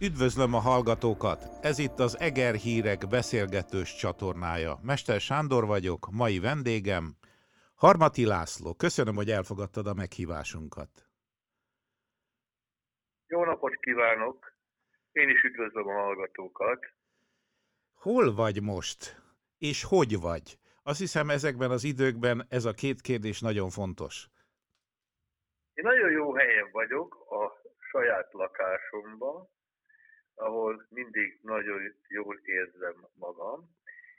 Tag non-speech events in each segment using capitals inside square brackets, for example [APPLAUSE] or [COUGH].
Üdvözlöm a hallgatókat! Ez itt az Eger Hírek beszélgetős csatornája. Mester Sándor vagyok, mai vendégem Harmati László. Köszönöm, hogy elfogadtad a meghívásunkat. Jó napot kívánok! Én is üdvözlöm a hallgatókat. Hol vagy most? És hogy vagy? Azt hiszem ezekben az időkben ez a két kérdés nagyon fontos. Én nagyon jó helyen vagyok, a saját lakásomban, ahol mindig nagyon jól érzem magam,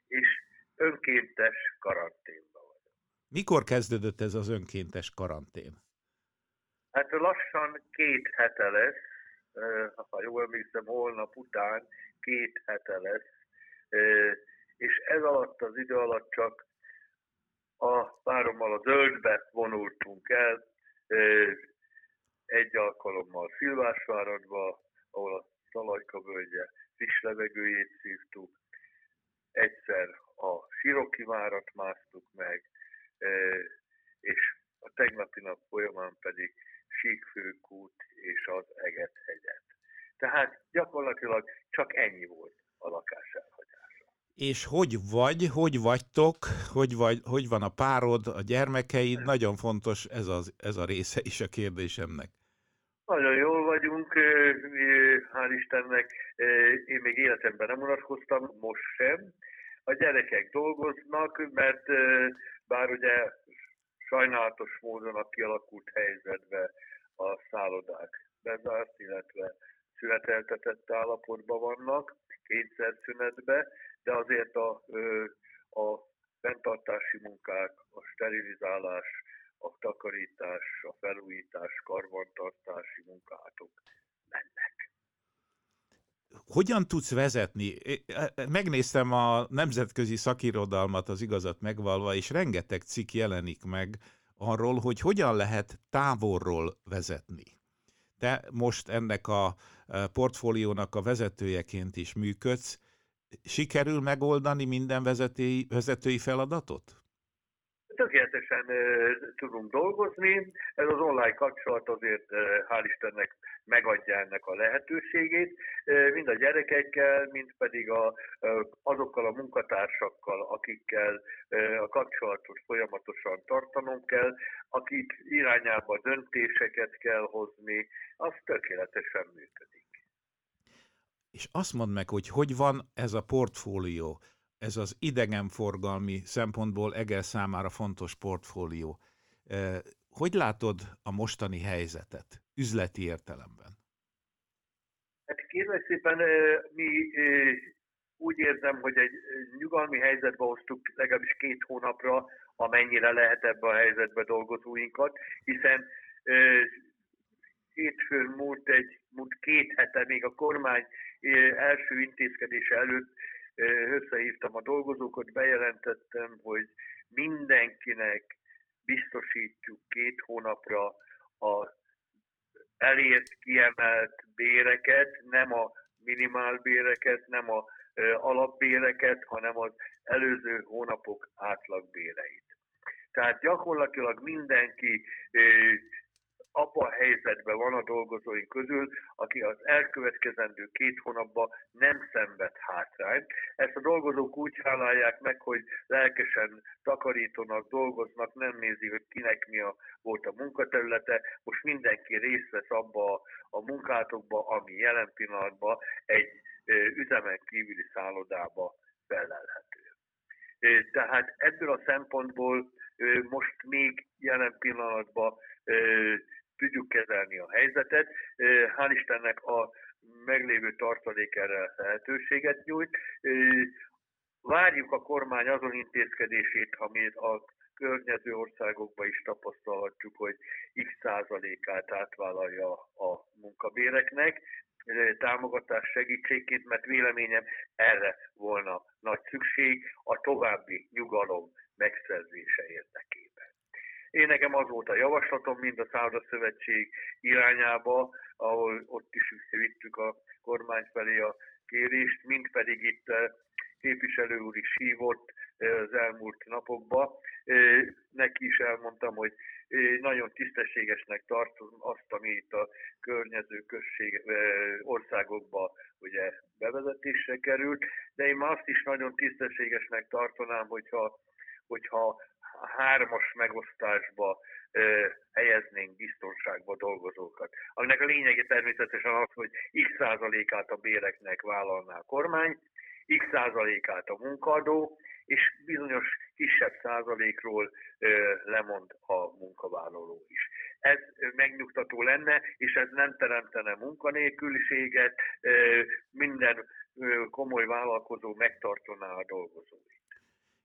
és önkéntes karanténban vagyok. Mikor kezdődött ez az önkéntes karantén? Hát lassan két hete lesz, ha jól emlékszem, holnap után két hete lesz, és ez alatt az idő alatt csak a párommal a zöldbe vonultunk el, egy alkalommal Szilvásváradba, ahol a Szalajka völgye friss levegőjét szívtuk, egyszer a Siroki várat másztuk meg, és a tegnapi nap folyamán pedig Síkfőkút és az Eget hegyet. Tehát gyakorlatilag csak ennyi volt a lakás elhagyása. És hogy vagy, hogy vagytok, hogy, vagy, hogy van a párod, a gyermekeid? Nagyon fontos ez, az, ez a része is a kérdésemnek. Nagyon jól vagyunk, hál' Istennek. Én még életemben nem unatkoztam, most sem. A gyerekek dolgoznak, mert bár ugye sajnálatos módon a kialakult helyzetben a szállodák bezárt, illetve szüneteltetett állapotban vannak, kétszer szünetbe, de azért a, a fenntartási munkák, a sterilizálás, a takarítás, a felújítás, karbantartási munkátok mennek. Hogyan tudsz vezetni? Megnéztem a nemzetközi szakirodalmat, az igazat megvalva, és rengeteg cikk jelenik meg arról, hogy hogyan lehet távolról vezetni. Te most ennek a portfóliónak a vezetőjeként is működsz. Sikerül megoldani minden vezetői, vezetői feladatot? Tökéletesen tudunk dolgozni. Ez az online kapcsolat azért hál' Istennek megadja ennek a lehetőségét, mind a gyerekekkel, mind pedig a, azokkal a munkatársakkal, akikkel a kapcsolatot folyamatosan tartanom kell, akik irányába döntéseket kell hozni, az tökéletesen működik. És azt mondd meg, hogy hogy van ez a portfólió? Ez az idegenforgalmi szempontból Eger számára fontos portfólió. Hogy látod a mostani helyzetet üzleti értelemben? Hát kérlek szépen, mi úgy érzem, hogy egy nyugalmi helyzetbe hoztuk legalábbis két hónapra, amennyire lehet ebbe a helyzetbe dolgozóinkat, hiszen hétfőn múlt egy múlt két hete még a kormány első intézkedése előtt összehívtam a dolgozókat, bejelentettem, hogy mindenkinek biztosítjuk két hónapra a elért kiemelt béreket, nem a minimálbéreket, nem a alapbéreket, hanem az előző hónapok átlagbéreit. Tehát gyakorlatilag mindenki apa helyzetben van a dolgozóink közül, aki az elkövetkezendő két hónapban nem szenved hátrányt. Ezt a dolgozók úgy hálálják meg, hogy lelkesen takarítónak dolgoznak, nem nézi, hogy kinek mi a, volt a munkaterülete. Most mindenki részt vesz abba a, a munkátokba, ami jelen pillanatban egy üzemen kívüli szállodába felelhető. Tehát ebből a szempontból most még jelen pillanatban tudjuk kezelni a helyzetet. Hál' Istennek a meglévő tartalék erre lehetőséget nyújt. Várjuk a kormány azon intézkedését, amit a környező országokban is tapasztalhatjuk, hogy x százalékát átvállalja a munkabéreknek, támogatás segítségként, mert véleményem erre volna nagy szükség a további nyugalom megszerzése érdekében. Én nekem az volt a javaslatom, mind a Szálda Szövetség irányába, ahol ott is vittük a kormány felé a kérést, mind pedig itt eh, képviselő úr is hívott az elmúlt napokban. Neki is elmondtam, hogy nagyon tisztességesnek tartom azt, ami itt a környező község országokba ugye bevezetésre került, de én már azt is nagyon tisztességesnek tartanám, hogyha, hogyha hármas megosztásba helyeznénk biztonságba dolgozókat. Aminek a lényege természetesen az, hogy x százalékát a béreknek vállalná a kormány, x százalékát a munkadó, és bizonyos kisebb százalékról lemond a munkavállaló is. Ez megnyugtató lenne, és ez nem teremtene munkanélküliséget, minden komoly vállalkozó megtartaná a dolgozóit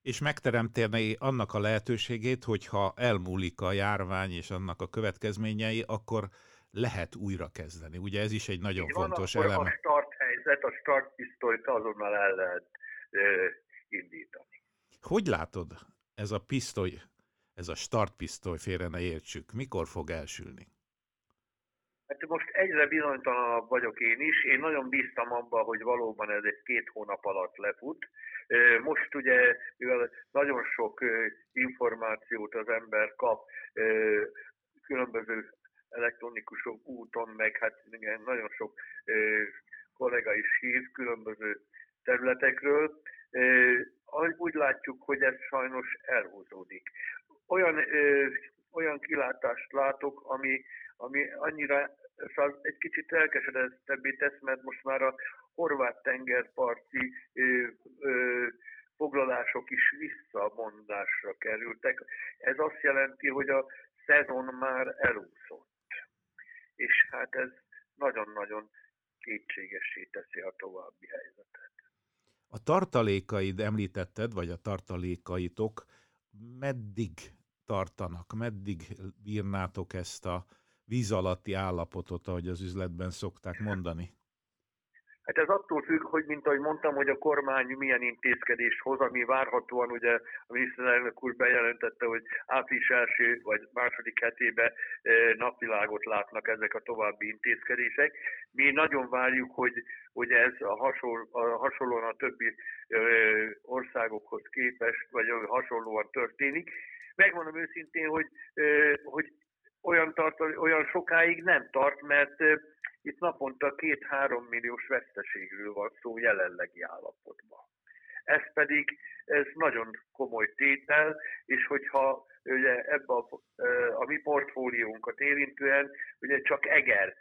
és megteremteni annak a lehetőségét, hogyha elmúlik a járvány és annak a következményei, akkor lehet újra kezdeni. Ugye ez is egy nagyon Így fontos van, eleme. A start helyzet, a start pisztolyt azonnal el lehet ö, indítani. Hogy látod ez a pisztoly, ez a startpisztoly, félre ne értsük, mikor fog elsülni? Hát most egyre bizonytalanabb vagyok én is. Én nagyon bíztam abban, hogy valóban ez egy két hónap alatt lefut. Most ugye, mivel nagyon sok információt az ember kap különböző elektronikus úton, meg hát igen, nagyon sok kollega is hív különböző területekről, úgy látjuk, hogy ez sajnos elhúzódik. Olyan, olyan kilátást látok, ami, ami annyira szóval egy kicsit elkeseredettebbé tesz, mert most már a horvát tengerparti ö, ö, foglalások is visszamondásra kerültek. Ez azt jelenti, hogy a szezon már elúszott. És hát ez nagyon-nagyon kétségessé teszi a további helyzetet. A tartalékaid említetted, vagy a tartalékaitok meddig tartanak, meddig bírnátok ezt a víz alatti állapotot, ahogy az üzletben szokták mondani? Hát ez attól függ, hogy mint ahogy mondtam, hogy a kormány milyen intézkedést hoz, ami várhatóan ugye a miniszterelnök úr bejelentette, hogy április első vagy második hetébe eh, napvilágot látnak ezek a további intézkedések. Mi nagyon várjuk, hogy, hogy ez a, hasonl, a hasonlóan a többi eh, országokhoz képest, vagy hasonlóan történik. Megmondom őszintén, hogy, eh, hogy olyan, tart, olyan sokáig nem tart, mert itt naponta két-három milliós veszteségről van szó jelenlegi állapotban. Ez pedig ez nagyon komoly tétel, és hogyha ugye ebbe a, a mi portfóliónkat érintően ugye csak Eger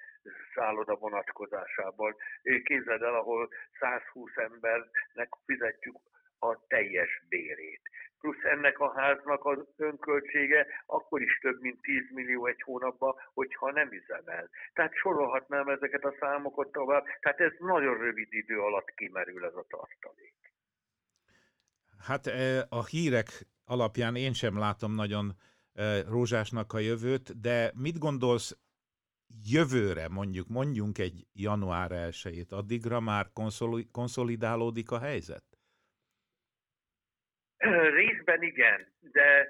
szálloda vonatkozásában. Képzeld el, ahol 120 embernek fizetjük a teljes bérét plusz ennek a háznak az önköltsége akkor is több mint 10 millió egy hónapban, hogyha nem üzemel. Tehát sorolhatnám ezeket a számokat tovább, tehát ez nagyon rövid idő alatt kimerül ez a tartalék. Hát e, a hírek alapján én sem látom nagyon e, rózsásnak a jövőt, de mit gondolsz jövőre, mondjuk mondjunk egy január 1 addigra már konszolidálódik a helyzet? [CLEARS THROAT] Részben igen, de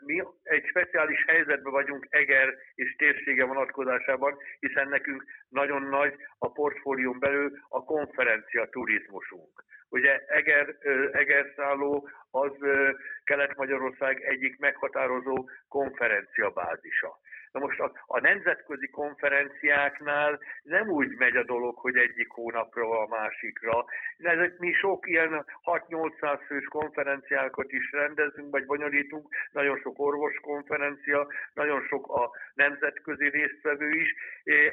mi egy speciális helyzetben vagyunk Eger és térsége vonatkozásában, hiszen nekünk nagyon nagy a portfólión belül a konferencia turizmusunk. Ugye Eger, Egerszálló az Kelet-Magyarország egyik meghatározó konferenciabázisa. Na most a, a nemzetközi konferenciáknál nem úgy megy a dolog, hogy egyik hónapra a másikra. Ezek mi sok ilyen 6-800 fős konferenciákat is rendezünk, vagy bonyolítunk, nagyon sok orvoskonferencia, nagyon sok a nemzetközi résztvevő is.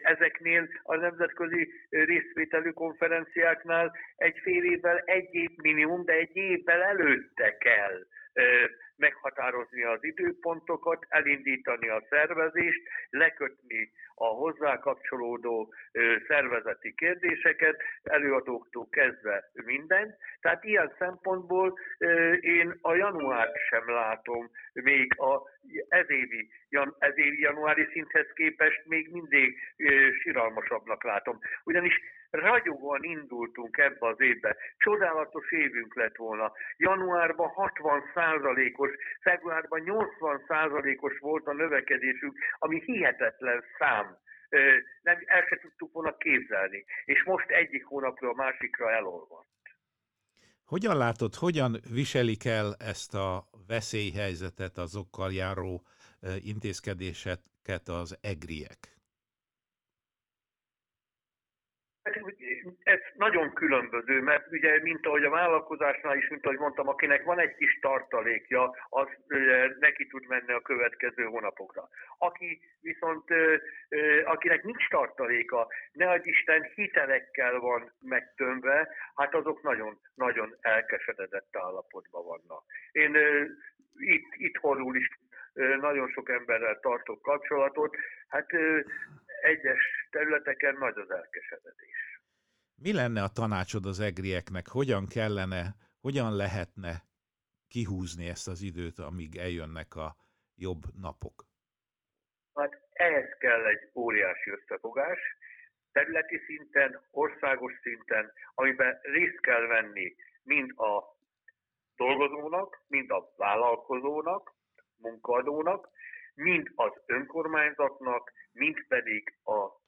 Ezeknél a nemzetközi részvételű konferenciáknál egy fél évvel egy év minimum, de egy évvel előtte kell meghatározni az időpontokat, elindítani a szervezést, lekötni a hozzá kapcsolódó szervezeti kérdéseket, előadóktól kezdve minden. Tehát ilyen szempontból én a januárt sem látom még a ezévi, ezévi januári szinthez képest még mindig siralmasabbnak látom. Ugyanis ragyogóan indultunk ebbe az évbe. Csodálatos évünk lett volna. Januárban 60 százalékos, februárban 80 százalékos volt a növekedésünk, ami hihetetlen szám. Nem, el se tudtuk volna képzelni. És most egyik hónapról a másikra elolvadt. Hogyan látod, hogyan viselik el ezt a veszélyhelyzetet, azokkal járó intézkedéseket az egriek? Ez nagyon különböző, mert ugye, mint ahogy a vállalkozásnál is, mint ahogy mondtam, akinek van egy kis tartalékja, az neki tud menni a következő hónapokra. Aki viszont, akinek nincs tartaléka, ne adj Isten hitelekkel van megtömve, hát azok nagyon-nagyon elkeseredett állapotban vannak. Én itt, itthonul is nagyon sok emberrel tartok kapcsolatot, hát egyes területeken nagy az elkeseredés. Mi lenne a tanácsod az egrieknek? Hogyan kellene, hogyan lehetne kihúzni ezt az időt, amíg eljönnek a jobb napok? Hát ehhez kell egy óriási összefogás, területi szinten, országos szinten, amiben részt kell venni mind a dolgozónak, mind a vállalkozónak, munkaadónak, mind az önkormányzatnak, mind pedig a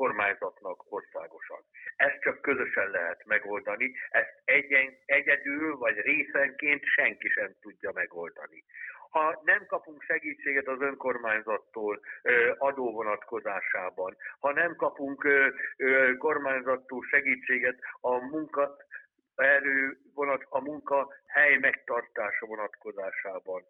kormányzatnak országosan. Ezt csak közösen lehet megoldani, ezt egyen, egyedül vagy részenként senki sem tudja megoldani. Ha nem kapunk segítséget az önkormányzattól adóvonatkozásában, ha nem kapunk kormányzattól segítséget a munka erő vonat, a munka hely megtartása vonatkozásában,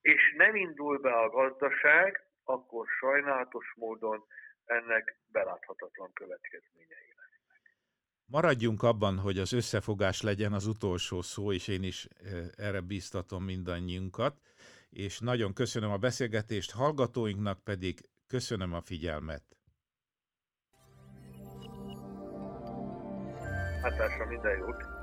és nem indul be a gazdaság, akkor sajnálatos módon ennek beláthatatlan következményei lesznek. Maradjunk abban, hogy az összefogás legyen az utolsó szó, és én is erre bíztatom mindannyiunkat, és nagyon köszönöm a beszélgetést, hallgatóinknak pedig köszönöm a figyelmet. Hatásra minden jót!